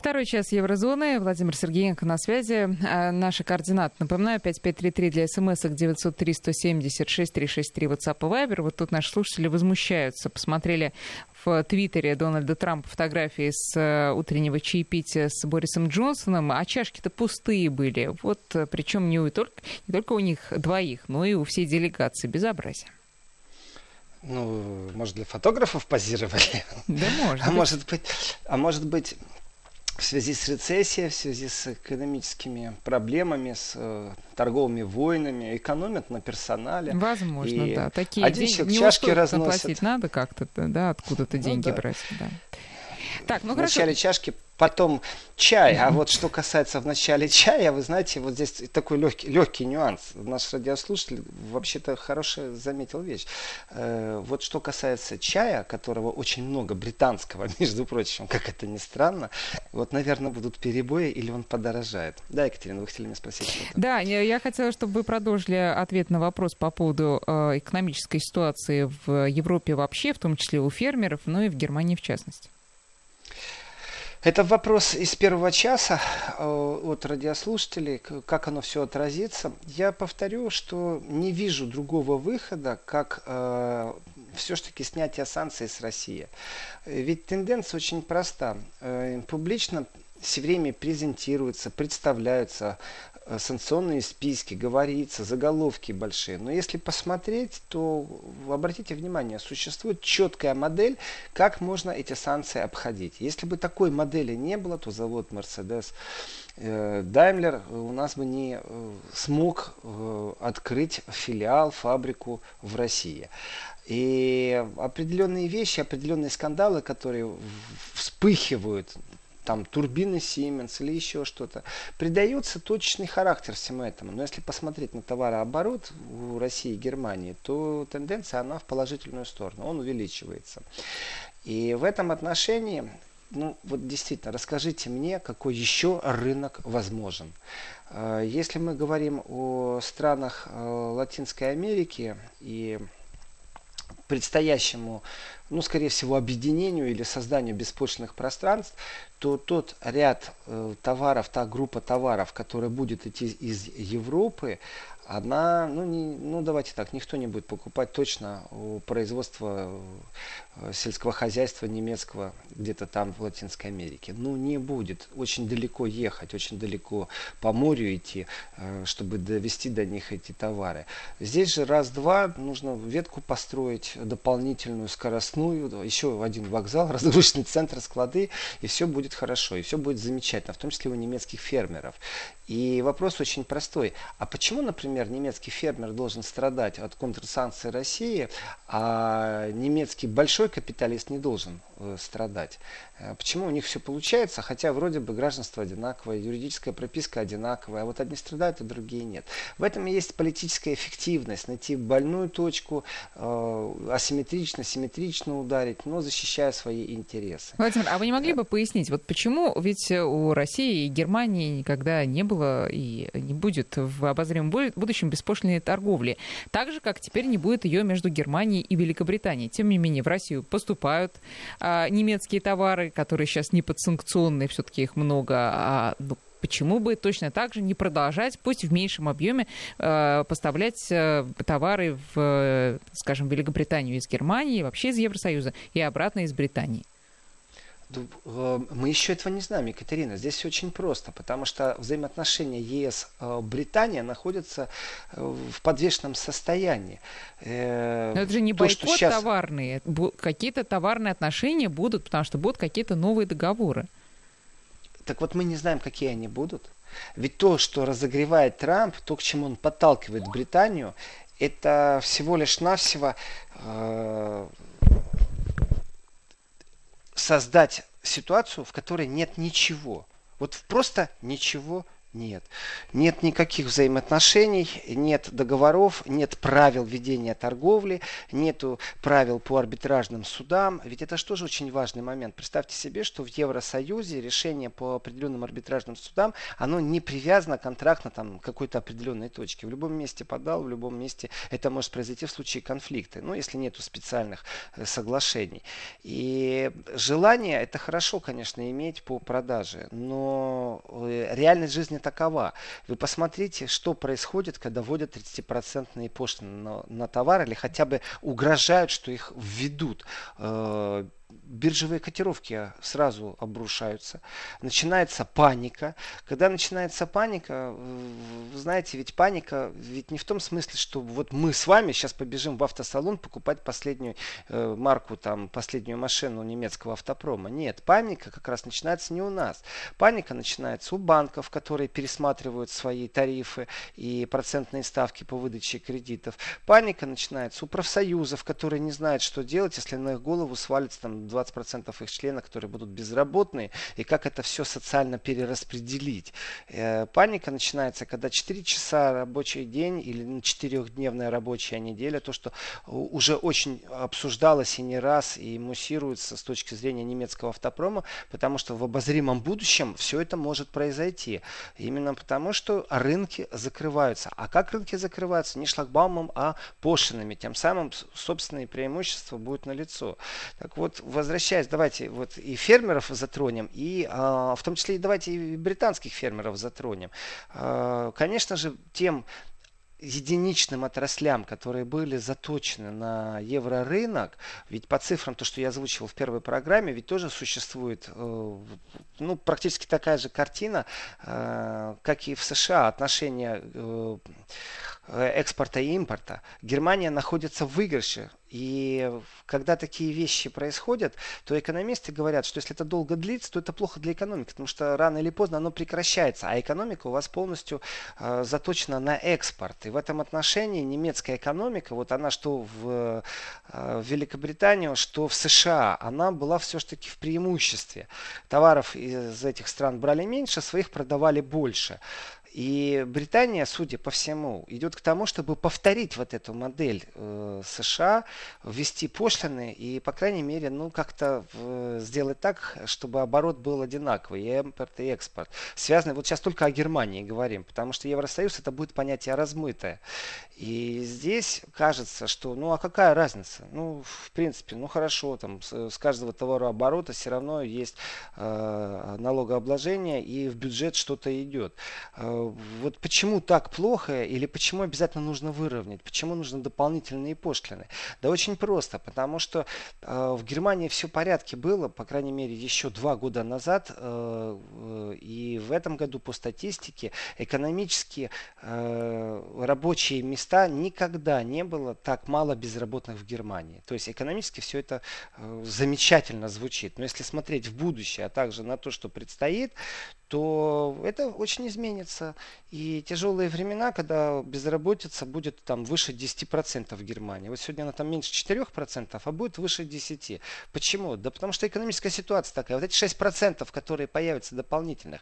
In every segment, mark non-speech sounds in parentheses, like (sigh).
Второй час Еврозоны. Владимир Сергеенко на связи. А, наши координаты. Напоминаю, 5533 для смс-ок 903 170 6363 WhatsApp и Viber. Вот тут наши слушатели возмущаются. Посмотрели в Твиттере Дональда Трампа фотографии с э, утреннего чаепития с Борисом Джонсоном, а чашки-то пустые были. Вот э, причем не, только, не только у них двоих, но и у всей делегации. Безобразие. Ну, может, для фотографов позировали? Да, может. А может быть, а может быть, в связи с рецессией, в связи с экономическими проблемами, с э, торговыми войнами, экономят на персонале. Возможно, и да. Такие один деньги чашки разносит. надо как-то, да, откуда-то ну, деньги да. брать. Да. Так, ну Вначале хорошо. чашки потом чай. А вот что касается в начале (laughs) чая, вы знаете, вот здесь такой легкий, легкий нюанс. Наш радиослушатель вообще-то хорошая заметил вещь. Э, вот что касается чая, которого очень много британского, (laughs) между прочим, как это ни странно, вот, наверное, будут перебои или он подорожает. Да, Екатерина, вы хотели меня спросить что-то? Да, я хотела, чтобы вы продолжили ответ на вопрос по поводу э, экономической ситуации в Европе вообще, в том числе у фермеров, но и в Германии в частности. Это вопрос из первого часа э, от радиослушателей, как оно все отразится. Я повторю, что не вижу другого выхода, как э, все-таки снятие санкций с России. Ведь тенденция очень проста. Э, публично все время презентируются, представляются санкционные списки, говорится, заголовки большие. Но если посмотреть, то обратите внимание, существует четкая модель, как можно эти санкции обходить. Если бы такой модели не было, то завод Mercedes э, Daimler у нас бы не э, смог открыть филиал, фабрику в России. И определенные вещи, определенные скандалы, которые вспыхивают там турбины Siemens или еще что-то. Придается точечный характер всему этому. Но если посмотреть на товарооборот у России и Германии, то тенденция она в положительную сторону. Он увеличивается. И в этом отношении ну вот действительно, расскажите мне, какой еще рынок возможен. А, если мы говорим о странах э, Латинской Америки и предстоящему, ну, скорее всего, объединению или созданию беспочвенных пространств, то тот ряд э, товаров, та группа товаров, которая будет идти из Европы, она, ну, не, ну давайте так, никто не будет покупать точно у производства э, сельского хозяйства немецкого где-то там в Латинской Америке. Ну не будет. Очень далеко ехать, очень далеко по морю идти, э, чтобы довести до них эти товары. Здесь же раз-два нужно ветку построить дополнительную, скоростную, еще один вокзал, (laughs) разгрузочный центр, склады, и все будет хорошо, и все будет замечательно, в том числе у немецких фермеров. И вопрос очень простой. А почему, например, немецкий фермер должен страдать от контрсанкций России, а немецкий большой капиталист не должен страдать? Э, почему у них все получается, хотя вроде бы гражданство одинаковое, юридическая прописка одинаковая, а вот одни страдают, а другие нет. В этом и есть политическая эффективность, найти больную точку, э, асимметрично, симметрично ударить, но защищая свои интересы. Владимир, а вы не могли бы пояснить, вот почему ведь у России и Германии никогда не было было и не будет в обозримом будущем беспошлиной торговли. Так же, как теперь не будет ее между Германией и Великобританией. Тем не менее, в Россию поступают а, немецкие товары, которые сейчас не подсанкционные, все-таки их много, а ну, почему бы точно так же не продолжать, пусть в меньшем объеме, э, поставлять э, товары в, скажем, Великобританию из Германии, вообще из Евросоюза и обратно из Британии? Э, мы еще этого не знаем, Екатерина. Здесь все очень просто, потому что взаимоотношения ЕС-Британия находятся э, в подвешенном состоянии. Э, Но это же не То, бойкот сейчас... товарные. Какие-то товарные отношения будут, потому что будут какие-то новые договоры. Так вот мы не знаем, какие они будут. Ведь то, что разогревает Трамп, то, к чему он подталкивает Британию, это всего лишь навсего э, создать ситуацию, в которой нет ничего. Вот просто ничего Нет. Нет никаких взаимоотношений, нет договоров, нет правил ведения торговли, нет правил по арбитражным судам. Ведь это же тоже очень важный момент. Представьте себе, что в Евросоюзе решение по определенным арбитражным судам, оно не привязано контрактно там, к какой-то определенной точке. В любом месте подал, в любом месте это может произойти в случае конфликта. Ну, если нет специальных э, соглашений. И желание это хорошо, конечно, иметь по продаже. Но э, реальность жизни такова. Вы посмотрите, что происходит, когда вводят 30% пошлины на, на товар или хотя бы угрожают, что их введут. Биржевые котировки сразу обрушаются, начинается паника. Когда начинается паника, вы знаете, ведь паника ведь не в том смысле, что вот мы с вами сейчас побежим в автосалон покупать последнюю э, марку, там, последнюю машину немецкого автопрома. Нет, паника как раз начинается не у нас. Паника начинается у банков, которые пересматривают свои тарифы и процентные ставки по выдаче кредитов. Паника начинается у профсоюзов, которые не знают, что делать, если на их голову свалится там 20% их членов, которые будут безработные, и как это все социально перераспределить. Э, паника начинается, когда 4 часа рабочий день или 4-дневная рабочая неделя, то, что уже очень обсуждалось и не раз, и муссируется с точки зрения немецкого автопрома, потому что в обозримом будущем все это может произойти. Именно потому, что рынки закрываются. А как рынки закрываются? Не шлагбаумом, а пошлинами. Тем самым собственные преимущества будут налицо. Так вот, возвращаясь, давайте вот и фермеров затронем, и а, в том числе и давайте и британских фермеров затронем. А, конечно же, тем единичным отраслям, которые были заточены на еврорынок, ведь по цифрам, то, что я озвучивал в первой программе, ведь тоже существует э, ну, практически такая же картина, э, как и в США, отношения э, экспорта и импорта. Германия находится в выигрыше и когда такие вещи происходят, то экономисты говорят, что если это долго длится, то это плохо для экономики, потому что рано или поздно оно прекращается, а экономика у вас полностью э, заточена на экспорт. И в этом отношении немецкая экономика, вот она что в, э, в Великобританию, что в США, она была все-таки в преимуществе. Товаров из этих стран брали меньше, своих продавали больше. И Британия, судя по всему, идет к тому, чтобы повторить вот эту модель э, США, ввести пошлины и, по крайней мере, ну, как-то э, сделать так, чтобы оборот был одинаковый, и импорт, и экспорт. Связаны, вот сейчас только о Германии говорим, потому что Евросоюз это будет понятие размытое. И здесь кажется, что, ну, а какая разница? Ну, в принципе, ну, хорошо, там, с, с каждого товарооборота все равно есть э, налогообложение, и в бюджет что-то идет. Вот почему так плохо или почему обязательно нужно выровнять, почему нужны дополнительные пошлины? Да очень просто, потому что э, в Германии все в порядке было, по крайней мере, еще два года назад, э, э, и в этом году по статистике экономически рабочие места никогда не было так мало безработных в Германии. То есть экономически все это замечательно звучит. Но если смотреть в будущее, а также на то, что предстоит, то это очень изменится. И тяжелые времена, когда безработица будет там выше 10% в Германии. Вот сегодня она там меньше 4%, а будет выше 10%. Почему? Да потому что экономическая ситуация такая. Вот эти 6%, которые появятся дополнительных,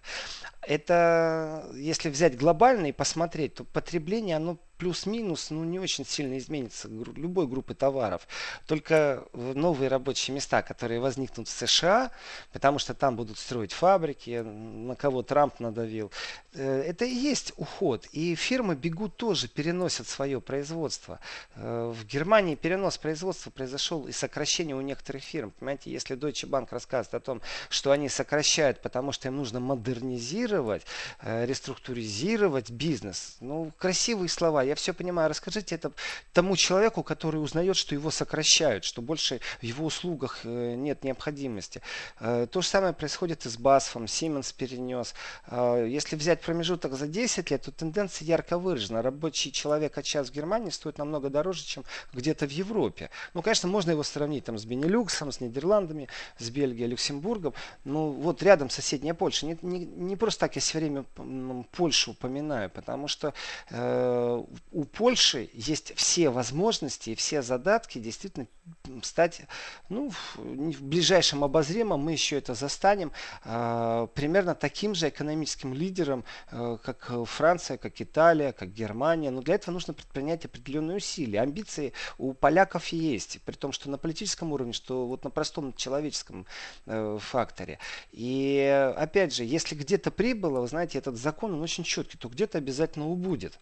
это, если взять глобально и посмотреть, то потребление, оно плюс-минус, ну, не очень сильно изменится любой группы товаров. Только новые рабочие места, которые возникнут в США, потому что там будут строить фабрики, кого Трамп надавил, э, это и есть уход. И фирмы бегут тоже, переносят свое производство. Э, в Германии перенос производства произошел и сокращение у некоторых фирм. Понимаете, если Deutsche Bank рассказывает о том, что они сокращают, потому что им нужно модернизировать, э, реструктуризировать бизнес, ну, красивые слова, я все понимаю. Расскажите это тому человеку, который узнает, что его сокращают, что больше в его услугах нет необходимости. То же самое происходит и с Басфом. Siemens перенес. Э, если взять промежуток за 10 лет, то тенденция ярко выражена. Рабочий человек от час в Германии стоит намного дороже, чем где-то в Европе. Ну, конечно, можно его сравнить там, с Бенилюксом, с Нидерландами, с Бельгией, Люксембургом. Ну, вот рядом соседняя Польша. Не, не, не просто так я все время Польшу упоминаю, потому что э, у Польши есть все возможности и все задатки действительно стать, ну, в ближайшем обозримом мы еще это застанем, э, примерно таким же экономическим лидером, э, как Франция, как Италия, как Германия. Но для этого нужно предпринять определенные усилия. Амбиции у поляков есть, при том, что на политическом уровне, что вот на простом человеческом э, факторе. И опять же, если где-то прибыло, вы знаете, этот закон, он очень четкий, то где-то обязательно убудет.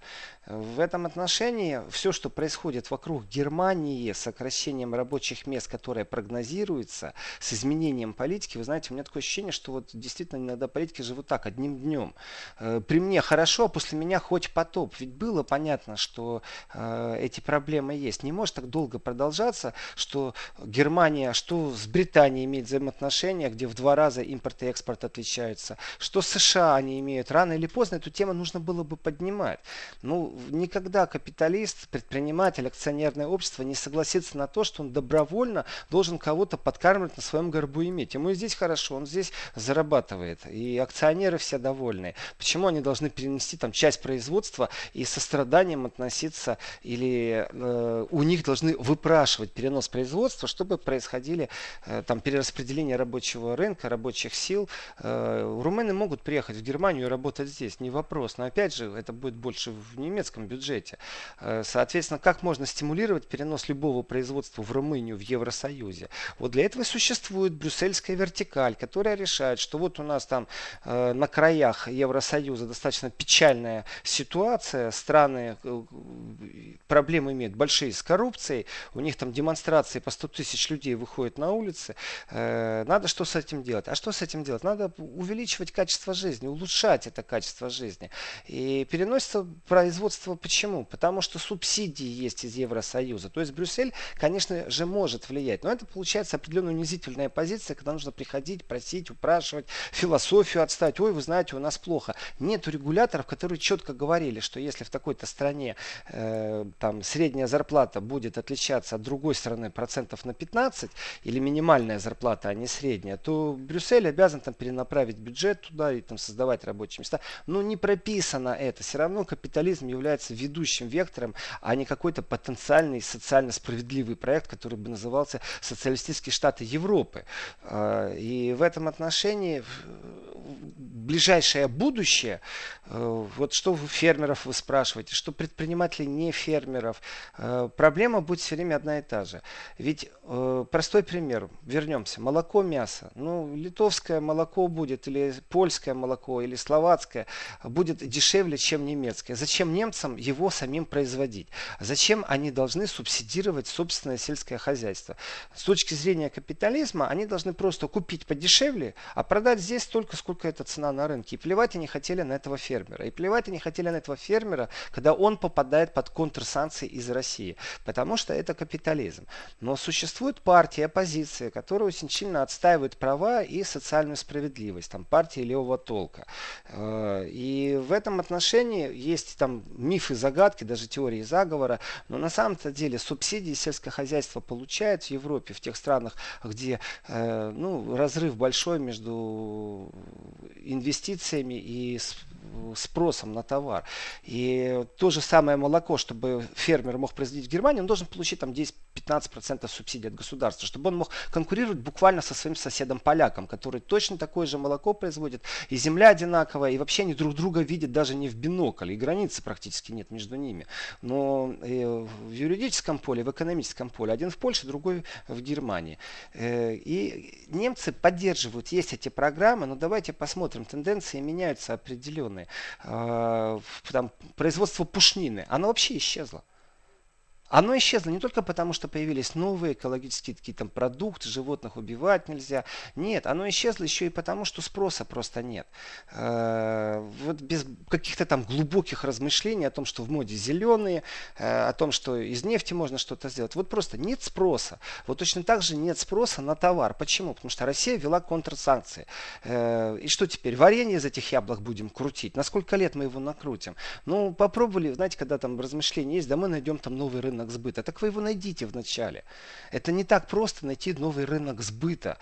В этом отношении все, что происходит вокруг Германии, сокращением рабочих мест, которое прогнозируется, с изменением политики, вы знаете, у меня такое ощущение, что вот действительно иногда политики живут так, одним днем. Э, при мне хорошо, а после меня хоть потоп. Ведь было понятно, что э, эти проблемы есть. Не может так долго продолжаться, что Германия, что с Британией имеет взаимоотношения, где в два раза импорт и экспорт отличаются, что США они имеют. Рано или поздно эту тему нужно было бы поднимать. Ну, никогда капиталист, предприниматель, акционерное общество не согласится на то, что он добровольно должен кого-то подкармливать на своем горбу иметь. Ему здесь хорошо, он здесь зарабатывает. И акционеры все довольны. Почему они должны перенести там часть производства и состраданием относиться или э, у них должны выпрашивать перенос производства, чтобы происходили э, там перераспределение рабочего рынка, рабочих сил. Э, румыны могут приехать в Германию и работать здесь, не вопрос. Но опять же, это будет больше в немецком бюджете. Э, соответственно, как можно стимулировать перенос любого производства в Румынию, в Евросоюзе? Вот для этого существует брюссельская вертикаль, которая решает, что вот у нас там на краях Евросоюза достаточно печальная ситуация, страны э, проблемы имеют большие с коррупцией, у них там демонстрации по 100 тысяч людей выходят на улицы, э, надо что с этим делать? А что с этим делать? Надо увеличивать качество жизни, улучшать это качество жизни. И переносится производство почему? Потому что субсидии есть из Евросоюза. То есть Брюссель, конечно же, может влиять. Но это получается определенная унизительная позиция, когда нужно приходить, просить, упрашивать, философию отстать. Ой, вы знаете, у нас плохо. Нет регуляторов, которые четко говорили, что если в такой-то стране э, там средняя зарплата будет отличаться от другой страны процентов на 15 или минимальная зарплата, а не средняя, то Брюссель обязан там перенаправить бюджет туда и там создавать рабочие места. Но не прописано это. Все равно капитализм является ведущим вектором, а не какой-то потенциальный социально справедливый проект, который бы назывался социалистические штаты Европы. А, и в этом отношении ближайшее будущее, вот что вы фермеров вы спрашиваете, что предпринимателей не фермеров, э, проблема будет все время одна и та же. Ведь э, простой пример, вернемся, молоко, мясо. Ну, литовское молоко будет, или польское молоко, или словацкое, будет дешевле, чем немецкое. Зачем немцам его самим производить? Зачем они должны субсидировать собственное сельское хозяйство? С точки зрения капитализма, они должны просто купить подешевле, а продать здесь столько, сколько эта цена на рынке. И плевать они хотели на этого фермера. И плевать они хотели на этого фермера, когда он попадает под контрсанкции из России. Потому что это капитализм. Но существует партия, оппозиция, которая очень сильно отстаивает права и социальную справедливость. Там партия левого толка. Э, и в этом отношении есть там мифы, загадки, даже теории заговора. Но на самом-то деле субсидии сельское хозяйство получает в Европе, в тех странах, где э, ну, разрыв большой между инвестициями и спросом на товар. И то же самое молоко, чтобы фермер мог производить в Германии, он должен получить там 10-15% субсидий от государства, чтобы он мог конкурировать буквально со своим соседом поляком, который точно такое же молоко производит, и земля одинаковая, и вообще они друг друга видят даже не в бинокль, и границы практически нет между ними. Но э, в юридическом поле, в экономическом поле, один в Польше, другой в Германии. Э, и немцы поддерживают, есть эти программы, но давайте посмотрим, тенденции меняются определенные э, там, производство пушнины, оно вообще исчезло. Оно исчезло не только потому, что появились новые экологические такие там продукты, животных убивать нельзя. Нет, оно исчезло еще и потому, что спроса просто нет. Э, вот без каких-то там глубоких размышлений о том, что в моде зеленые, э, о том, что из нефти можно что-то сделать. Вот просто нет спроса. Вот точно так же нет спроса на товар. Почему? Потому что Россия ввела контрсанкции. Э, и что теперь? Варенье из этих яблок будем крутить? На сколько лет мы его накрутим? Ну, попробовали, знаете, когда там размышления есть, да мы найдем там новый рынок рынок сбыта. Так вы его найдите вначале. Это не так просто найти новый рынок сбыта.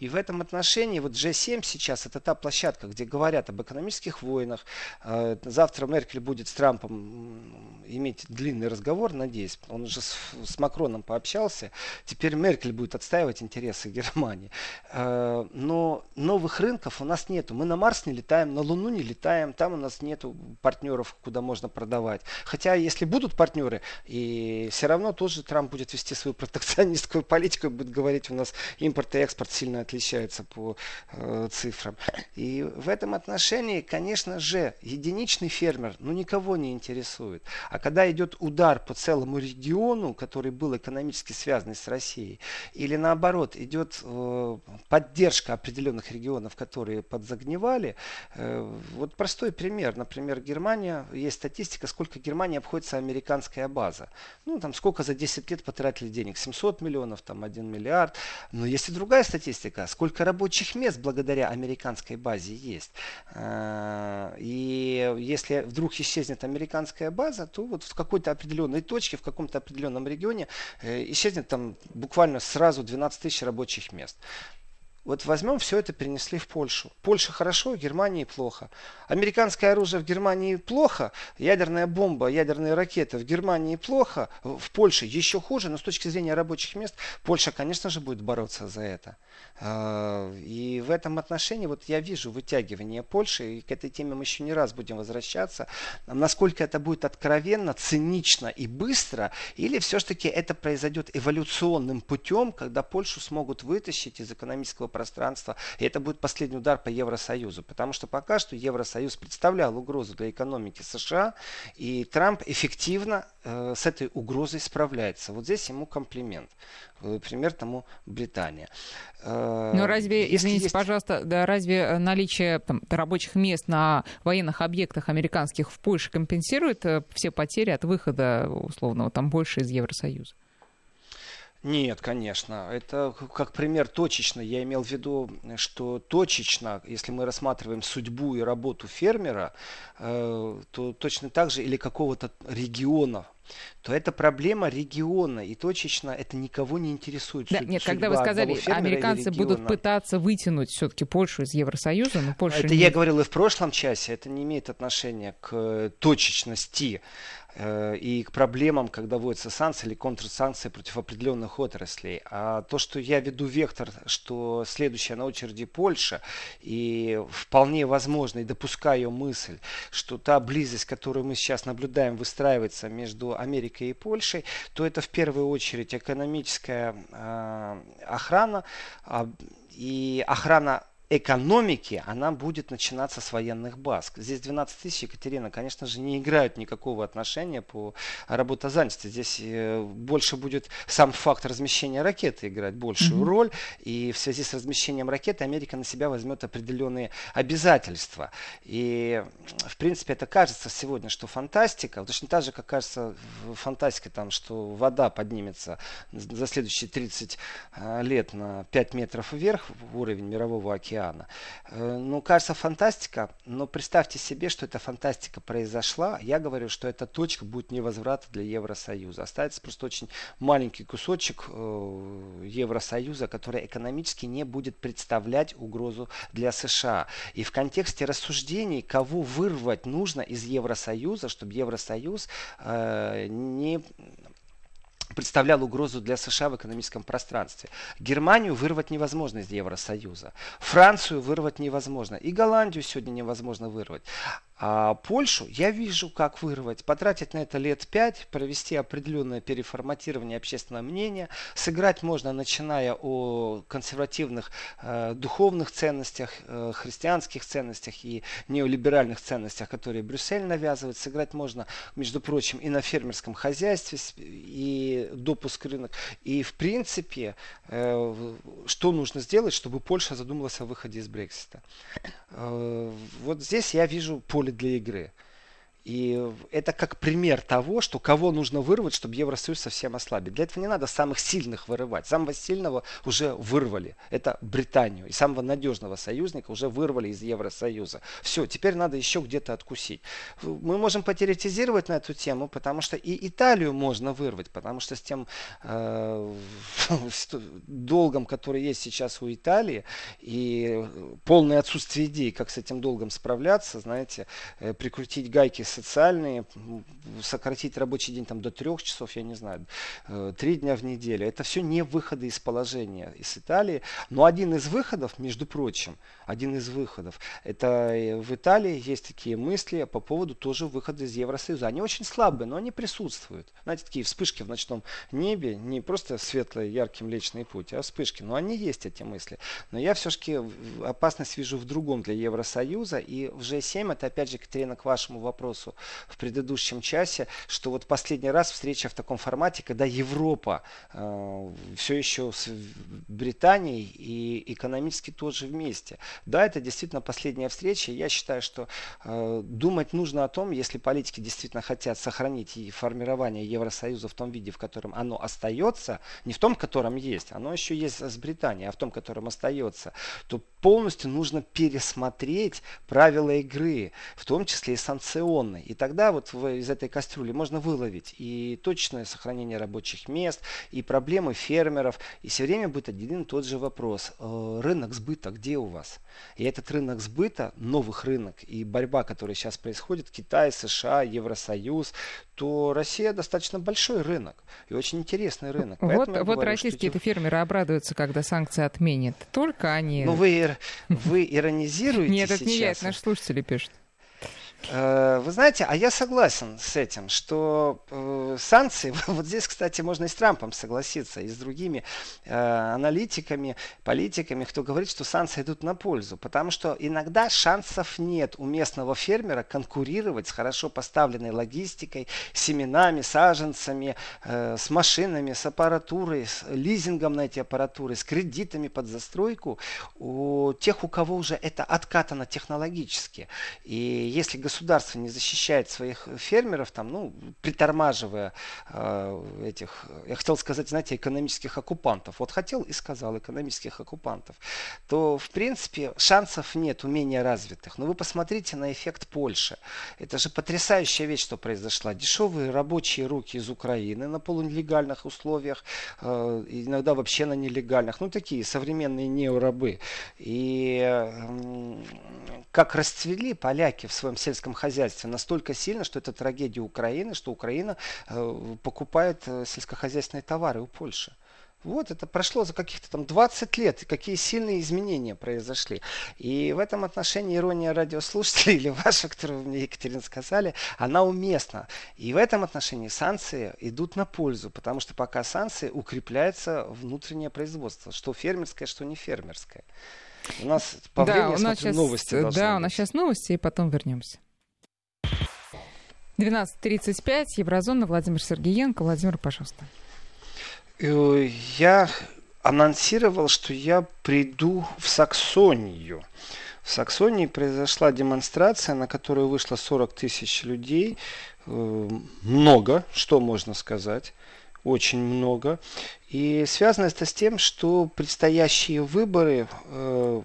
И в этом отношении вот G7 сейчас это та площадка, где говорят об экономических войнах. Э, завтра Меркель будет с Трампом иметь длинный разговор, надеюсь. Он уже с, с Макроном пообщался. Теперь Меркель будет отстаивать интересы Германии. Э, но новых рынков у нас нету. Мы на Марс не летаем, на Луну не летаем. Там у нас нету партнеров, куда можно продавать. Хотя, если будут партнеры, и все равно тоже Трамп будет вести свою (laughs) протекционистскую политику, будет говорить, у нас импорт и экспорт сильно отличаются по э, цифрам. И в этом отношении, конечно же, единичный фермер, ну, никого не интересует. А когда идет удар по целому региону, который был экономически связан с Россией, или наоборот, идет э, поддержка определенных регионов, которые подзагнивали, э, вот простой пример. Например, Германия, есть статистика, сколько Германии обходится американская база. Ну, там сколько за 10 лет потратили денег? 700 миллионов, там 1 миллиард. Но есть и другая статистика, сколько рабочих мест благодаря американской базе есть. А, и если вдруг исчезнет американская база, то вот в какой-то определенной точке, в каком-то определенном регионе э, исчезнет там буквально сразу 12 тысяч рабочих мест. Вот возьмем все это перенесли в Польшу. Польша хорошо, Германии плохо. Американское оружие в Германии плохо, ядерная бомба, ядерные ракеты в Германии плохо, в Польше еще хуже, но с точки зрения рабочих мест Польша, конечно же, будет бороться за это. А, и в этом отношении вот я вижу вытягивание Польши, и к этой теме мы еще не раз будем возвращаться. Насколько это будет откровенно, цинично и быстро, или все-таки это произойдет эволюционным путем, когда Польшу смогут вытащить из экономического пространства. И это будет последний удар по Евросоюзу. Потому что пока что Евросоюз представлял угрозу для экономики США. И Трамп эффективно э, с этой угрозой справляется. Вот здесь ему комплимент. Э, пример тому Британия. Э, Но разве, извините, есть... пожалуйста, да, разве э, наличие там, рабочих мест на военных объектах американских в Польше компенсирует все потери от выхода условного там больше из Евросоюза? Нет, конечно. Это как пример точечно. Я имел в виду, что точечно, если мы рассматриваем судьбу и работу фермера, э, то точно так же или какого-то региона, то это проблема региона, и точечно это никого не интересует. Да, нет, когда вы сказали, американцы будут пытаться вытянуть все-таки Польшу из Евросоюза, но Польша Это не... я говорил и в прошлом часе, это не имеет отношения к точечности и к проблемам, когда вводятся санкции или контрсанкции против определенных отраслей. А то, что я веду вектор, что следующая на очереди Польша, и вполне возможно, и допускаю мысль, что та близость, которую мы сейчас наблюдаем, выстраивается между Америкой и Польшей, то это в первую очередь экономическая э, охрана э, и охрана экономики, она будет начинаться с военных баз. Здесь 12 тысяч, Екатерина, конечно же, не играют никакого отношения по работозанятости. Здесь э, больше будет сам факт размещения ракеты играть большую mm-hmm. роль. И в связи с размещением ракеты Америка на себя возьмет определенные обязательства. И, в принципе, это кажется сегодня, что фантастика, точно так же, как кажется фантастика, там, что вода поднимется за следующие 30 э, лет на 5 метров вверх, уровень мирового океана, океана. Э, ну, кажется, фантастика, но представьте себе, что эта фантастика произошла. Я говорю, что эта точка будет невозврата для Евросоюза. Останется просто очень маленький кусочек э, Евросоюза, который экономически не будет представлять угрозу для США. И в контексте рассуждений, кого вырвать нужно из Евросоюза, чтобы Евросоюз э, не представлял угрозу для США в экономическом пространстве. Германию вырвать невозможно из Евросоюза. Францию вырвать невозможно. И Голландию сегодня невозможно вырвать. А Польшу я вижу, как вырвать. Потратить на это лет пять, провести определенное переформатирование общественного мнения. Сыграть можно, начиная о консервативных э, духовных ценностях, э, христианских ценностях и неолиберальных ценностях, которые Брюссель навязывает. Сыграть можно, между прочим, и на фермерском хозяйстве, и допуск рынок. И в принципе, э, что нужно сделать, чтобы Польша задумалась о выходе из Брексита? Э, вот здесь я вижу поле для игры. И это как пример того, что кого нужно вырвать, чтобы Евросоюз совсем ослабить. Для этого не надо самых сильных вырывать. Самого сильного уже вырвали. Это Британию. И самого надежного союзника уже вырвали из Евросоюза. Все, теперь надо еще где-то откусить. Мы можем потеретизировать на эту тему, потому что и Италию можно вырвать, потому что с тем э, (laughs) долгом, который есть сейчас у Италии, и полное отсутствие идей, как с этим долгом справляться, знаете, э, прикрутить гайки с социальные, сократить рабочий день там до трех часов, я не знаю, э, три дня в неделю. Это все не выходы из положения из Италии. Но один из выходов, между прочим, один из выходов, это в Италии есть такие мысли по поводу тоже выхода из Евросоюза. Они очень слабые, но они присутствуют. Знаете, такие вспышки в ночном небе, не просто светлый, яркий Млечный Путь, а вспышки. Но они есть, эти мысли. Но я все-таки опасность вижу в другом для Евросоюза. И в G7, это опять же, Катерина, к вашему вопросу, вопросу в предыдущем часе, что вот последний раз встреча в таком формате, когда Европа э, все еще с Британией и экономически тоже вместе. Да, это действительно последняя встреча. Я считаю, что э, думать нужно о том, если политики действительно хотят сохранить и формирование Евросоюза в том виде, в котором оно остается, не в том, в котором есть, оно еще есть с Британией, а в том, в котором остается, то полностью нужно пересмотреть правила игры, в том числе и санкционные зоны. И тогда вот из этой кастрюли можно выловить и точное сохранение рабочих мест, и проблемы фермеров. И все время будет один и тот же вопрос. Э, рынок сбыта где у вас? И этот рынок сбыта, новых рынок и борьба, которая сейчас происходит, Китай, США, Евросоюз, то Россия достаточно большой рынок и очень интересный рынок. вот вот говорю, российские что... фермеры обрадуются, когда санкции отменят. Только они... Ну вы, вы иронизируете Нет, это не я, это наши слушатели пишут. Э, вы знаете, а я согласен с этим, что э, санкции, (laughs) вот здесь, кстати, можно и с Трампом согласиться, и с другими э, аналитиками, политиками, кто говорит, что санкции идут на пользу, потому что иногда шансов нет у местного фермера конкурировать с хорошо поставленной логистикой, семенами, саженцами, э, с машинами, с аппаратурой, с лизингом на эти аппаратуры, с кредитами под застройку у тех, у кого уже это откатано технологически. И если государство государство не защищает своих фермеров, там, ну, притормаживая э, этих, я хотел сказать, знаете, экономических оккупантов. Вот хотел и сказал экономических оккупантов. То, в принципе, шансов нет у менее развитых. Но вы посмотрите на эффект Польши. Это же потрясающая вещь, что произошла. Дешевые рабочие руки из Украины на полулегальных условиях, э, иногда вообще на нелегальных. Ну, такие современные неорабы. И э, как расцвели поляки в своем сельском сельском хозяйстве настолько сильно, что это трагедия Украины, что Украина э, покупает э, сельскохозяйственные товары у Польши. Вот это прошло за каких-то там 20 лет, и какие сильные изменения произошли. И в этом отношении ирония радиослушателей (laughs) или ваша, которую мне Екатерина сказали, она уместна. И в этом отношении санкции идут на пользу, потому что пока санкции укрепляется внутреннее производство, что фермерское, что не фермерское. У нас по да, времени, у нас сейчас, новости Да, быть. у нас сейчас новости, и потом вернемся. 12.35, Еврозона, Владимир Сергеенко. Владимир, пожалуйста. Э, я анонсировал, что я приду в Саксонию. В Саксонии произошла демонстрация, на которую вышло 40 тысяч людей. Э, много, что можно сказать. Очень много. И связано это с тем, что предстоящие выборы э,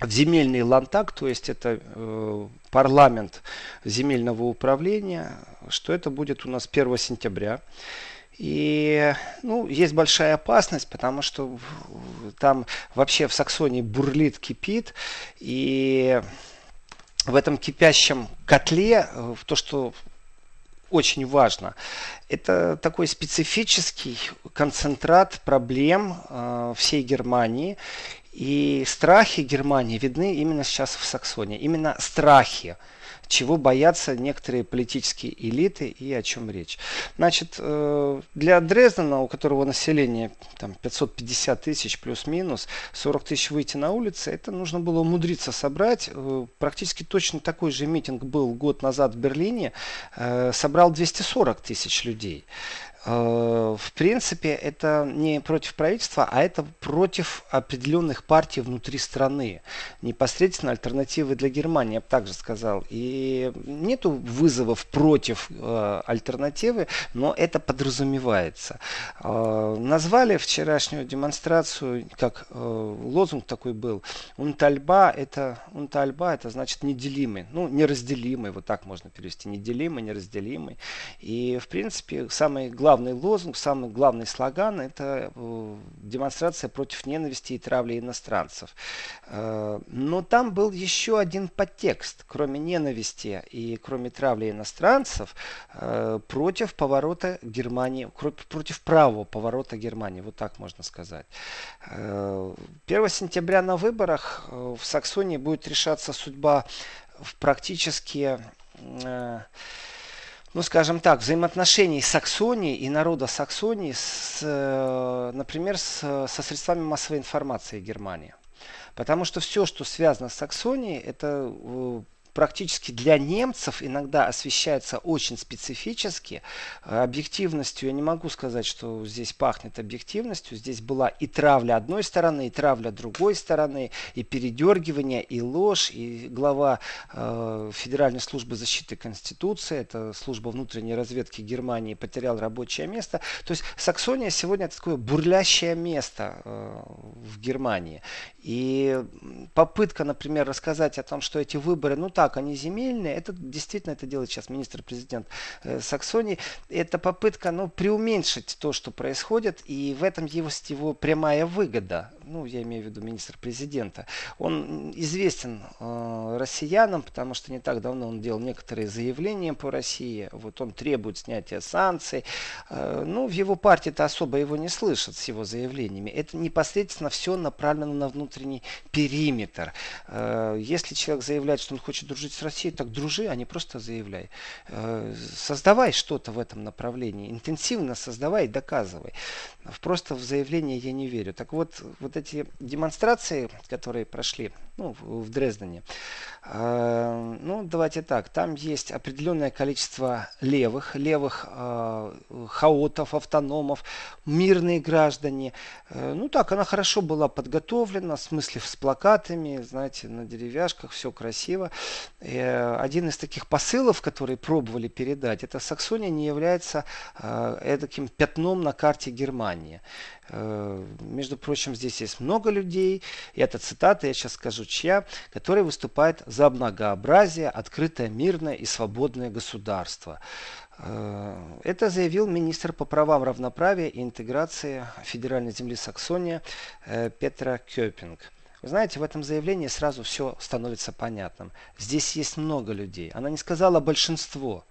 в земельный лантак, то есть это э, парламент земельного управления, что это будет у нас 1 сентября. И ну, есть большая опасность, потому что там вообще в Саксонии бурлит, кипит. И в этом кипящем котле, э, то, что очень важно, это такой специфический концентрат проблем э, всей Германии. И страхи Германии видны именно сейчас в Саксонии. Именно страхи чего боятся некоторые политические элиты и о чем речь. Значит, э, для Дрездена, у которого население там, 550 тысяч плюс-минус, 40 тысяч выйти на улицы, это нужно было умудриться собрать. Э, практически точно такой же митинг был год назад в Берлине, э, собрал 240 тысяч людей. Э, в принципе, это не против правительства, а это против определенных партий внутри страны. Непосредственно альтернативы для Германии, я бы также сказал. И нету вызовов против э, альтернативы, но это подразумевается. Э, назвали вчерашнюю демонстрацию, как э, лозунг такой был, унтальба это, унтальба это значит неделимый, ну неразделимый, вот так можно перевести, неделимый, неразделимый. И в принципе самый главный лозунг, самый главный слоган это э, демонстрация против ненависти и травли иностранцев. Э, но там был еще один подтекст, кроме ненависти и кроме травли иностранцев, э, против поворота Германии, против правого поворота Германии, вот так можно сказать. 1 сентября на выборах в Саксонии будет решаться судьба в практически ну, скажем так, взаимоотношений Саксонии и народа Саксонии, с, э, например, с, со средствами массовой информации Германии. Потому что все, что связано с Саксонией, это э, практически для немцев иногда освещается очень специфически. Э, объективностью я не могу сказать, что здесь пахнет объективностью. Здесь была и травля одной стороны, и травля другой стороны, и передергивание, и ложь. И глава э, Федеральной службы защиты Конституции, это служба внутренней разведки Германии, потерял рабочее место. То есть Саксония сегодня такое бурлящее место э, в Германии. И попытка, например, рассказать о том, что эти выборы, ну так, они земельные, это действительно это делает сейчас министр-президент э, Саксонии. Это попытка, ну, преуменьшить то, что происходит, и в этом его, его прямая выгода ну, я имею в виду министр-президента, он известен э, россиянам, потому что не так давно он делал некоторые заявления по России. Вот он требует снятия санкций. Э, ну, в его партии-то особо его не слышат с его заявлениями. Это непосредственно все направлено на внутренний периметр. Э, если человек заявляет, что он хочет дружить с Россией, так дружи, а не просто заявляй. Э, создавай что-то в этом направлении. Интенсивно создавай и доказывай. Просто в заявление я не верю. Так вот, вот эти демонстрации, которые прошли ну, в Дрездене, э, ну, давайте так, там есть определенное количество левых, левых э, хаотов, автономов, мирные граждане. Э, ну, так, она хорошо была подготовлена, в смысле с плакатами, знаете, на деревяшках, все красиво. Э, один из таких посылов, которые пробовали передать, это Саксония не является э, таким пятном на карте Германии. Э, между прочим, здесь есть много людей, и это цитата, я сейчас скажу чья, которые выступают за многообразие, открытое, мирное и свободное государство. Э, это заявил министр по правам равноправия и интеграции федеральной земли Саксония э, Петра Кёпинг. Вы знаете, в этом заявлении сразу все становится понятным. Здесь есть много людей. Она не сказала большинство.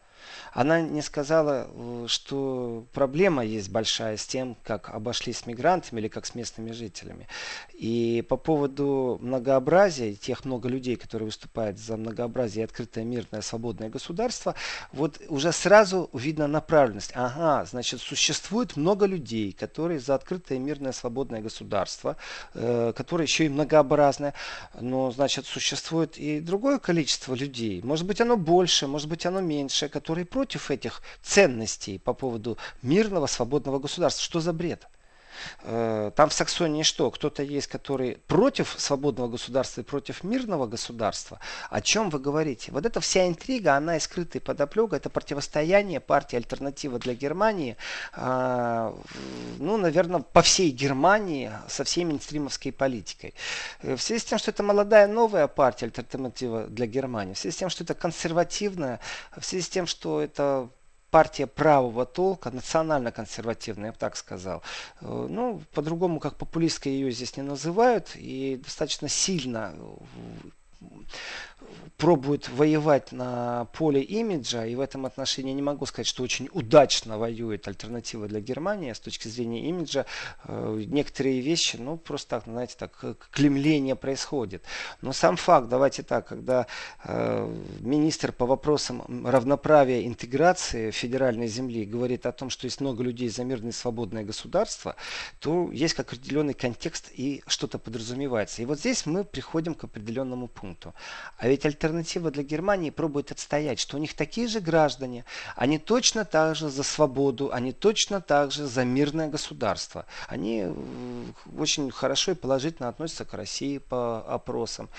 Она не сказала, э, что проблема есть большая с тем, как обошлись с мигрантами или как с местными жителями. И по поводу многообразия, тех много людей, которые выступают за многообразие открытое, мирное, свободное государство, вот уже сразу видно направленность. Ага, значит, существует много людей, которые за открытое, мирное, свободное государство, э, которое еще и многообразное, но, значит, существует и другое количество людей. Может быть, оно больше, может быть, оно меньше, которые против этих ценностей по поводу мирного, свободного государства. Что за бред? Э, там в Саксонии что? Кто-то есть, который против свободного государства и против мирного государства. О чем вы говорите? Вот эта вся интрига, она и скрытая подоплека, это противостояние партии «Альтернатива для Германии», а, ну, наверное, по всей Германии со всей мейнстримовской политикой. Э, в связи с тем, что это молодая новая партия «Альтернатива для Германии», в связи с тем, что это консервативная, в связи с тем, что это партия правого толка, национально-консервативная, я бы так сказал. Э, ну, по-другому, как популистской ее здесь не называют, и достаточно сильно пробует воевать на поле имиджа, и в этом отношении не могу сказать, что очень удачно воюет альтернатива для Германии с точки зрения имиджа. Э, некоторые вещи, ну, просто так, знаете, так, клемление происходит. Но сам факт, давайте так, когда э, министр по вопросам равноправия интеграции федеральной земли говорит о том, что есть много людей за мирное и свободное государство, то есть как определенный контекст и что-то подразумевается. И вот здесь мы приходим к определенному пункту. А ведь альтернатива альтернатива для Германии пробует отстоять, что у них такие же граждане, они точно так же за свободу, они точно так же за мирное государство. Они э, очень хорошо и положительно относятся к России по опросам.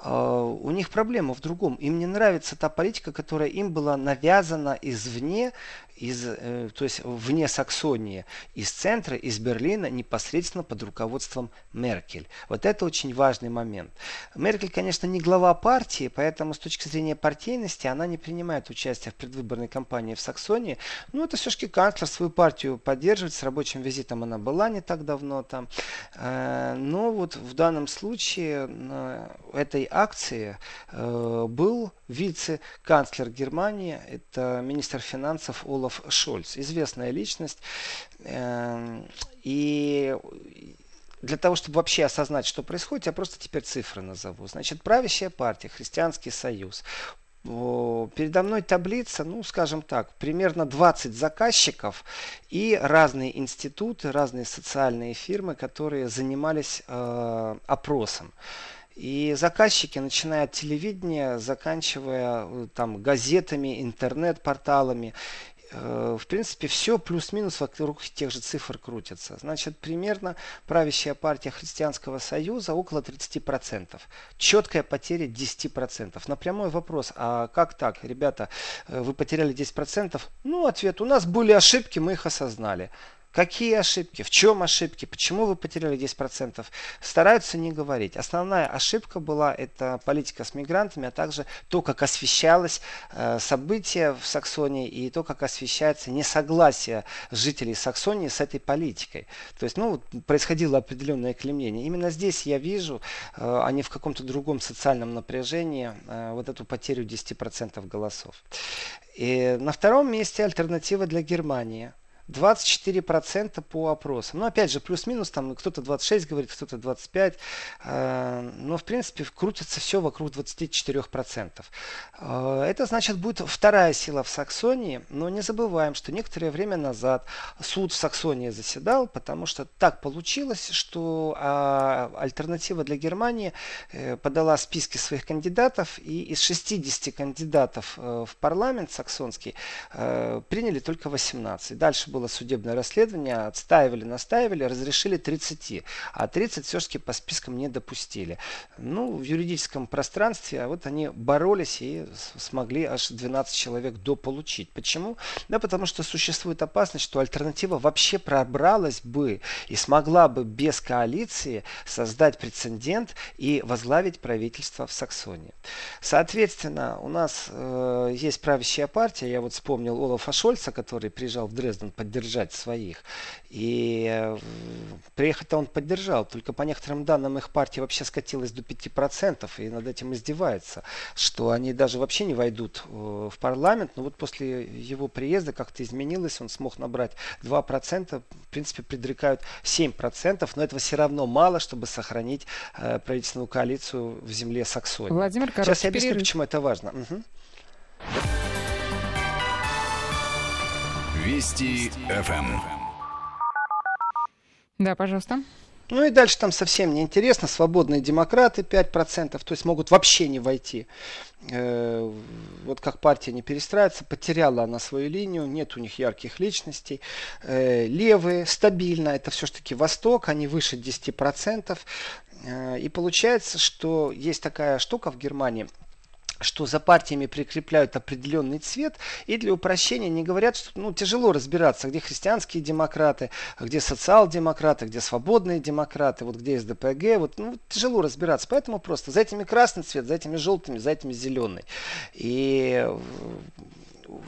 А, у них проблема в другом. Им не нравится та политика, которая им была навязана извне, из, э, то есть вне Саксонии, из центра, из Берлина, непосредственно под руководством Меркель. Вот это очень важный момент. Меркель, конечно, не глава партии, поэтому с точки зрения партийности она не принимает участие в предвыборной кампании в Саксонии. Ну, это все-таки канцлер свою партию поддерживает. С рабочим визитом она была не так давно там. Э, но вот в данном случае этой акции э, был вице-канцлер Германии, это министр финансов Олаф Шольц, известная личность. Эм, и для того, чтобы вообще осознать, что происходит, я просто теперь цифры назову. Значит, правящая партия, Христианский союз, передо мной таблица, ну, скажем так, примерно 20 заказчиков и разные институты, разные социальные фирмы, которые занимались э, опросом. И заказчики, начиная от телевидения, заканчивая э, там газетами, интернет-порталами, в принципе, все плюс-минус вокруг тех же цифр крутится. Значит, примерно правящая партия Христианского Союза около 30%. Четкая потеря 10%. На прямой вопрос, а как так, ребята, э, вы потеряли 10%? Ну, ответ, у нас были ошибки, мы их осознали. Какие ошибки? В чем ошибки? Почему вы потеряли 10%? Стараются не говорить. Основная ошибка была это политика с мигрантами, а также то, как освещалось э, события в Саксонии и то, как освещается несогласие жителей Саксонии с этой политикой. То есть, ну, происходило определенное клемление. Именно здесь я вижу, э, а не в каком-то другом социальном напряжении, э, вот эту потерю 10% голосов. И на втором месте альтернатива для Германии – 24% по опросам. Ну, опять же, плюс-минус, там кто-то 26 говорит, кто-то 25. Э, но, в принципе, крутится все вокруг 24%. Э, это, значит, будет вторая сила в Саксонии. Но не забываем, что некоторое время назад суд в Саксонии заседал, потому что так получилось, что а, альтернатива для Германии э, подала списки своих кандидатов, и из 60 кандидатов в парламент саксонский приняли только 18. Дальше было судебное расследование, отстаивали, настаивали, разрешили 30, а 30 все-таки по спискам не допустили. Ну, в юридическом пространстве а вот они боролись и смогли аж 12 человек дополучить. Почему? Да потому что существует опасность, что альтернатива вообще пробралась бы и смогла бы без коалиции создать прецедент и возглавить правительство в Саксонии. Соответственно, у нас э, есть правящая партия, я вот вспомнил Олафа Шольца, который приезжал в Дрезден поддержать своих. И э, приехать-то он поддержал, только по некоторым данным их партия вообще скатилась до 5%, и над этим издевается, что они даже вообще не войдут э, в парламент. Но вот после его приезда как-то изменилось, он смог набрать 2%, в принципе предрекают 7%, но этого все равно мало, чтобы сохранить э, правительственную коалицию в земле Саксонии. Владимир, Сейчас я объясню, перерыв. почему это важно. Угу. Вести ФМ. Да, пожалуйста. Ну и дальше там совсем неинтересно. Свободные демократы 5%, то есть могут вообще не войти. Э, вот как партия не перестраивается, потеряла она свою линию, нет у них ярких личностей. Э, левые, стабильно, это все-таки Восток, они выше 10%. Э, и получается, что есть такая штука в Германии – что за партиями прикрепляют определенный цвет, и для упрощения не говорят, что ну, тяжело разбираться, где христианские демократы, где социал-демократы, где свободные демократы, вот где СДПГ, вот, ну, тяжело разбираться, поэтому просто за этими красный цвет, за этими желтыми, за этими зеленый. И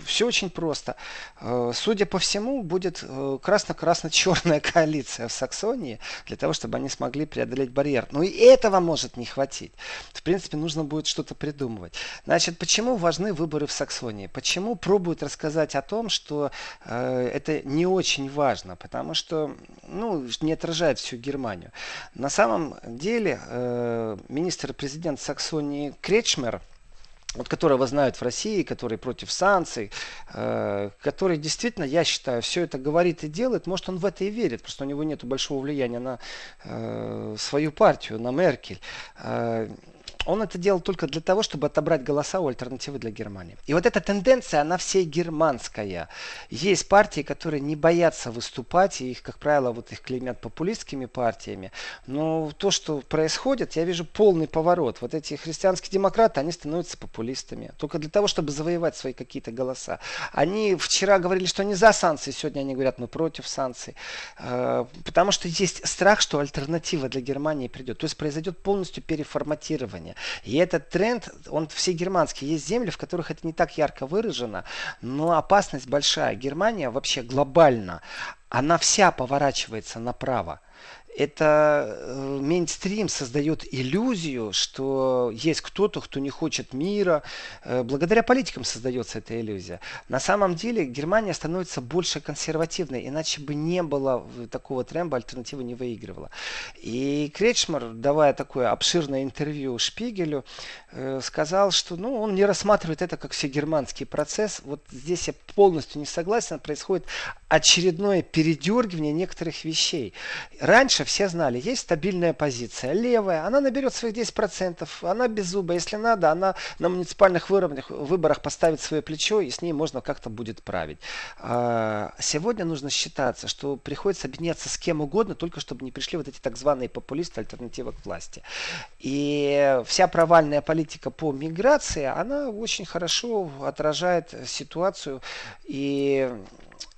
все очень просто. Э, судя по всему, будет э, красно-красно-черная (laughs) коалиция в Саксонии для того, чтобы они смогли преодолеть барьер. Но и этого может не хватить. В принципе, нужно будет что-то придумывать. Значит, почему важны выборы в Саксонии? Почему пробуют рассказать о том, что э, это не очень важно? Потому что ну, не отражает всю Германию. На самом деле, министр-президент Саксонии Кречмер – вот которого знают в России, который против санкций, э, который действительно, я считаю, все это говорит и делает, может он в это и верит, просто у него нет большого влияния на э, свою партию, на Меркель. Э, он это делал только для того, чтобы отобрать голоса у альтернативы для Германии. И вот эта тенденция, она всей германская. Есть партии, которые не боятся выступать, и их, как правило, вот их клеймят популистскими партиями. Но то, что происходит, я вижу полный поворот. Вот эти христианские демократы, они становятся популистами. Только для того, чтобы завоевать свои какие-то голоса. Они вчера говорили, что они за санкции, сегодня они говорят, мы против санкций. Э, потому что есть страх, что альтернатива для Германии придет. То есть произойдет полностью переформатирование. И этот тренд, он все германский. Есть земли, в которых это не так ярко выражено, но опасность большая. Германия вообще глобально, она вся поворачивается направо это э, мейнстрим создает иллюзию, что есть кто-то, кто не хочет мира. Э, благодаря политикам создается эта иллюзия. На самом деле Германия становится больше консервативной, иначе бы не было такого тренда, альтернатива не выигрывала. И Кречмар, давая такое обширное интервью Шпигелю, э, сказал, что ну, он не рассматривает это как всегерманский процесс. Вот здесь я полностью не согласен. Происходит очередное передергивание некоторых вещей. Раньше все знали, есть стабильная позиция, левая, она наберет своих 10%, она без зуба, если надо, она на муниципальных выборах, выборах поставит свое плечо, и с ней можно как-то будет править. А, сегодня нужно считаться, что приходится объединяться с кем угодно, только чтобы не пришли вот эти так званые популисты, альтернатива к власти. И вся провальная политика по миграции, она очень хорошо отражает ситуацию и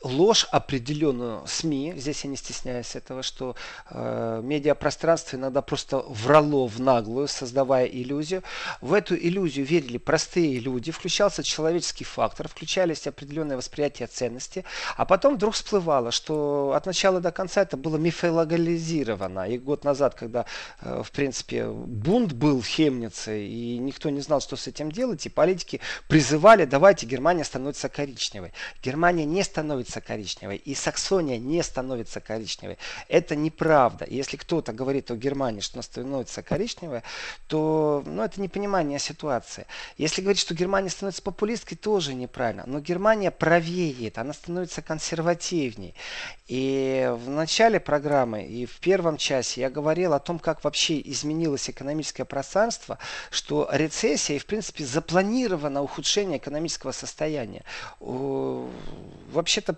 ложь определенную СМИ, здесь я не стесняюсь этого, что э, медиапространство иногда просто врало в наглую, создавая иллюзию. В эту иллюзию верили простые люди, включался человеческий фактор, включались определенные восприятия ценности, а потом вдруг всплывало, что от начала до конца это было мифологализировано. И год назад, когда, э, в принципе, бунт был в Хемнице, и никто не знал, что с этим делать, и политики призывали, давайте, Германия становится коричневой. Германия не становится становится коричневой, и Саксония не становится коричневой. Это неправда. Если кто-то говорит о Германии, что она становится коричневой, то ну, это непонимание ситуации. Если говорить, что Германия становится популисткой, тоже неправильно. Но Германия правеет, она становится консервативней. И в начале программы и в первом часе я говорил о том, как вообще изменилось экономическое пространство, что рецессия и, в принципе, запланировано ухудшение экономического состояния. Вообще-то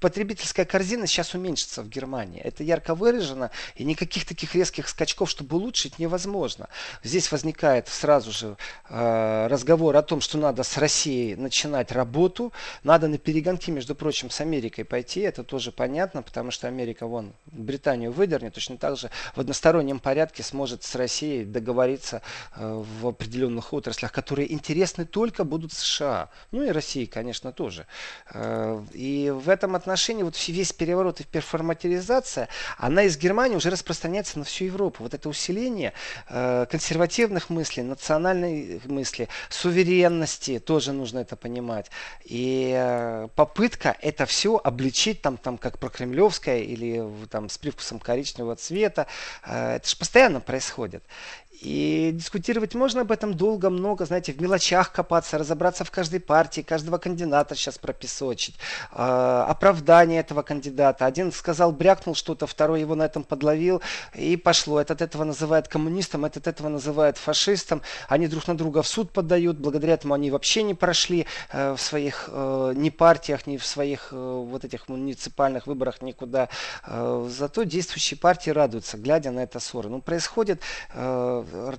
потребительская корзина сейчас уменьшится в Германии. Это ярко выражено, и никаких таких резких скачков, чтобы улучшить, невозможно. Здесь возникает сразу же э, разговор о том, что надо с Россией начинать работу, надо на перегонки, между прочим, с Америкой пойти, это тоже понятно, потому что Америка, вон, Британию выдернет, точно так же в одностороннем порядке сможет с Россией договориться э, в определенных отраслях, которые интересны только будут США. Ну и России, конечно, тоже. Э, и в этом отношении отношении вот весь переворот и перформатизация, она из Германии уже распространяется на всю Европу. Вот это усиление э, консервативных мыслей, национальной мысли, суверенности, тоже нужно это понимать. И э, попытка это все обличить там, там как прокремлевская или там с привкусом коричневого цвета, э, это же постоянно происходит. И дискутировать можно об этом долго, много, знаете, в мелочах копаться, разобраться в каждой партии, каждого кандидата сейчас пропесочить, э, оправдание этого кандидата. Один сказал, брякнул что-то, второй его на этом подловил, и пошло. Этот этого называет коммунистом, этот этого называет фашистом. Они друг на друга в суд подают, благодаря этому они вообще не прошли э, в своих э, ни партиях, ни в своих э, вот этих муниципальных выборах никуда. Зато действующие партии радуются, глядя на это ссоры. Ну, происходит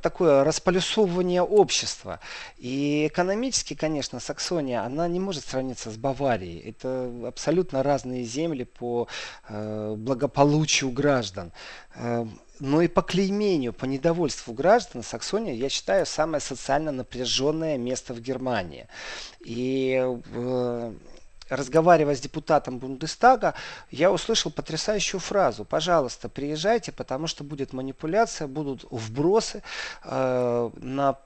такое располюсовывание общества. И экономически, конечно, Саксония, она не может сравниться с Баварией. Это абсолютно разные земли по э, благополучию граждан. Э, но и по клеймению, по недовольству граждан Саксония, я считаю, самое социально напряженное место в Германии. И э, разговаривая с депутатом Бундестага, я услышал потрясающую фразу. Пожалуйста, приезжайте, потому что будет манипуляция, будут вбросы э, на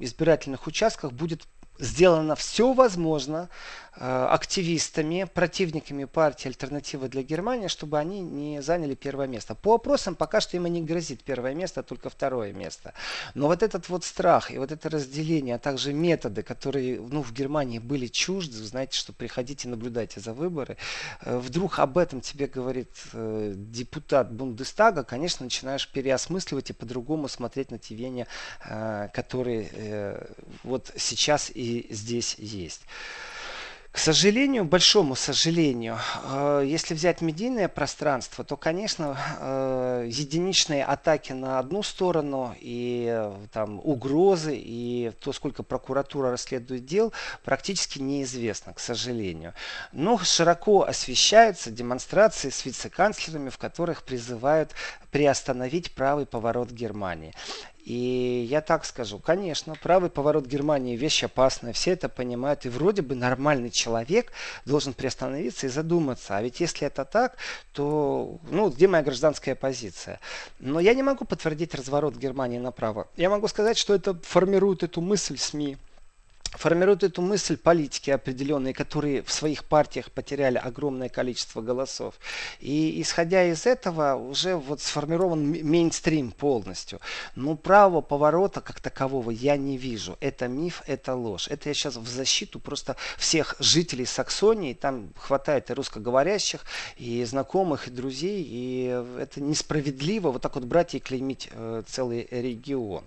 избирательных участках, будет сделано все возможно, Э, активистами, противниками партии «Альтернатива для Германии», чтобы они не заняли первое место. По опросам пока что им и не грозит первое место, а только второе место. Но вот этот вот страх и вот это разделение, а также методы, которые ну, в Германии были чужды, вы знаете, что приходите, наблюдайте за выборы, э, вдруг об этом тебе говорит э, депутат Бундестага, конечно, начинаешь переосмысливать и по-другому смотреть на те веяния, которые вот сейчас и здесь есть. К сожалению, большому сожалению, э, если взять медийное пространство, то, конечно, э, единичные атаки на одну сторону и э, там угрозы и то, сколько прокуратура расследует дел, практически неизвестно, к сожалению. Но широко освещаются демонстрации с вице-канцлерами, в которых призывают приостановить правый поворот Германии. И я так скажу, конечно, правый поворот Германии вещь опасная, все это понимают, и вроде бы нормальный человек должен приостановиться и задуматься. А ведь если это так, то, ну, где моя гражданская позиция? Но я не могу подтвердить разворот Германии направо. Я могу сказать, что это формирует эту мысль СМИ, формируют эту мысль политики определенные, которые в своих партиях потеряли огромное количество голосов. И исходя из этого уже вот сформирован мейнстрим полностью. Но право поворота как такового я не вижу. Это миф, это ложь. Это я сейчас в защиту просто всех жителей Саксонии. Там хватает и русскоговорящих, и знакомых, и друзей. И это несправедливо вот так вот брать и клеймить э, целый регион.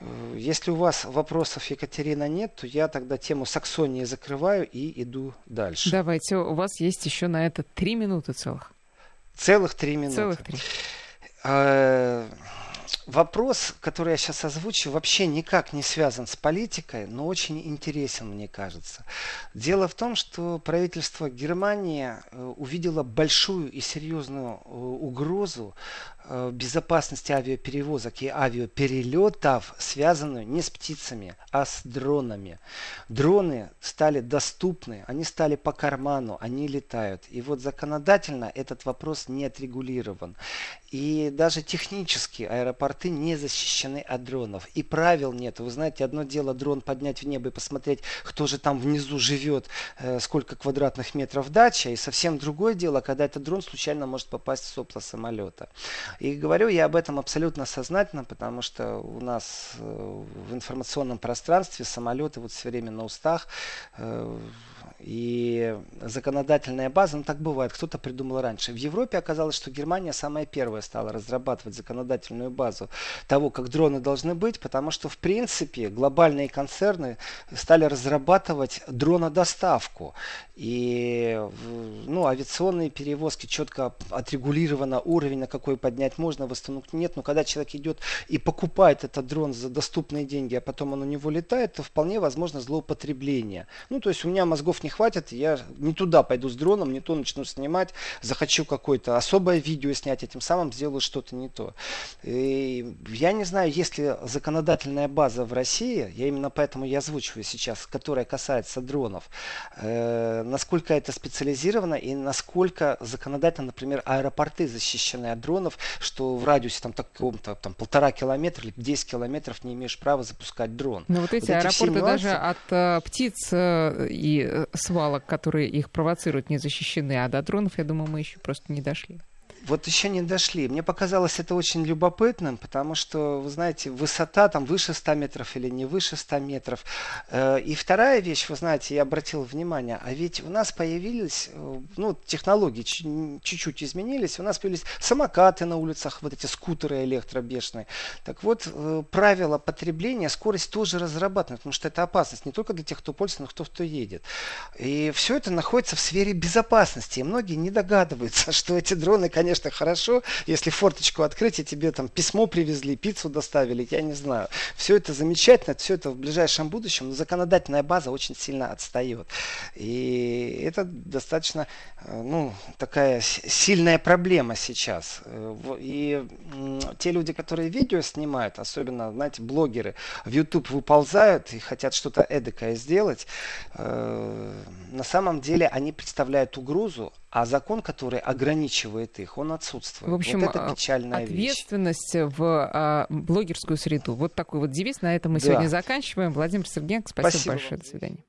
Э, если у вас вопросов, Екатерина, нет, то я тогда тему Саксонии закрываю и иду дальше. Давайте, у вас есть еще на это три минуты целых. Целых три минуты. Целых три. Э, вопрос, который я сейчас озвучу, вообще никак не связан с политикой, но очень интересен, мне кажется. Дело в том, что правительство Германии э, увидело большую и серьезную угрозу безопасности авиаперевозок и авиаперелетов, связанную не с птицами, а с дронами. Дроны стали доступны, они стали по карману, они летают. И вот законодательно этот вопрос не отрегулирован. И даже технически аэропорты не защищены от дронов. И правил нет. Вы знаете, одно дело дрон поднять в небо и посмотреть, кто же там внизу живет, э, сколько квадратных метров дача. И совсем другое дело, когда этот дрон случайно может попасть в сопло самолета. И говорю я об этом абсолютно сознательно, потому что у нас э, в информационном пространстве самолеты вот все время на устах. И законодательная база, ну так бывает, кто-то придумал раньше. В Европе оказалось, что Германия самая первая стала разрабатывать законодательную базу того, как дроны должны быть, потому что в принципе глобальные концерны стали разрабатывать дронодоставку. И ну, авиационные перевозки четко отрегулировано уровень, на какой поднять можно, восстановить нет. Но когда человек идет и покупает этот дрон за доступные деньги, а потом он у него летает, то вполне возможно злоупотребление. Ну, то есть у меня мозгов не хватит, я не туда пойду с дроном, не то начну снимать, захочу какое-то особое видео снять, этим самым сделаю что-то не то. И я не знаю, есть ли законодательная база в России, я именно поэтому я озвучиваю сейчас, которая касается дронов, э, насколько это специализировано и насколько законодательно, например, аэропорты защищены от дронов, что в радиусе там таком-то там полтора километра или 10 километров не имеешь права запускать дрон. Но вот эти вот аэропорты эти даже от э, птиц э, и э, свалок, которые их провоцируют, не защищены, а до дронов, я думаю, мы еще просто не дошли. Вот еще не дошли. Мне показалось это очень любопытным, потому что, вы знаете, высота там выше 100 метров или не выше 100 метров. Э, и вторая вещь, вы знаете, я обратил внимание, а ведь у нас появились, э, ну, технологии чуть-чуть изменились, у нас появились самокаты на улицах, вот эти скутеры электробешные. Так вот, э, правила потребления, скорость тоже разрабатывают, потому что это опасность не только для тех, кто пользуется, но кто кто едет. И все это находится в сфере безопасности. И многие не догадываются, (laughs) что эти дроны, конечно, конечно, хорошо, если форточку открыть, и тебе там письмо привезли, пиццу доставили, я не знаю. Все это замечательно, все это в ближайшем будущем, но законодательная база очень сильно отстает. И это достаточно, э, ну, такая сильная проблема сейчас. Э, и те люди, которые видео снимают, особенно, знаете, блогеры, в YouTube выползают и хотят что-то эдакое сделать, э, на самом деле они представляют угрозу а закон, который ограничивает их, он отсутствует. В общем, вот это печальная ответственность вещь. в а, блогерскую среду. Вот такой вот девиз. На этом мы да. сегодня заканчиваем. Владимир Сергеенко, спасибо, спасибо большое. До свидания.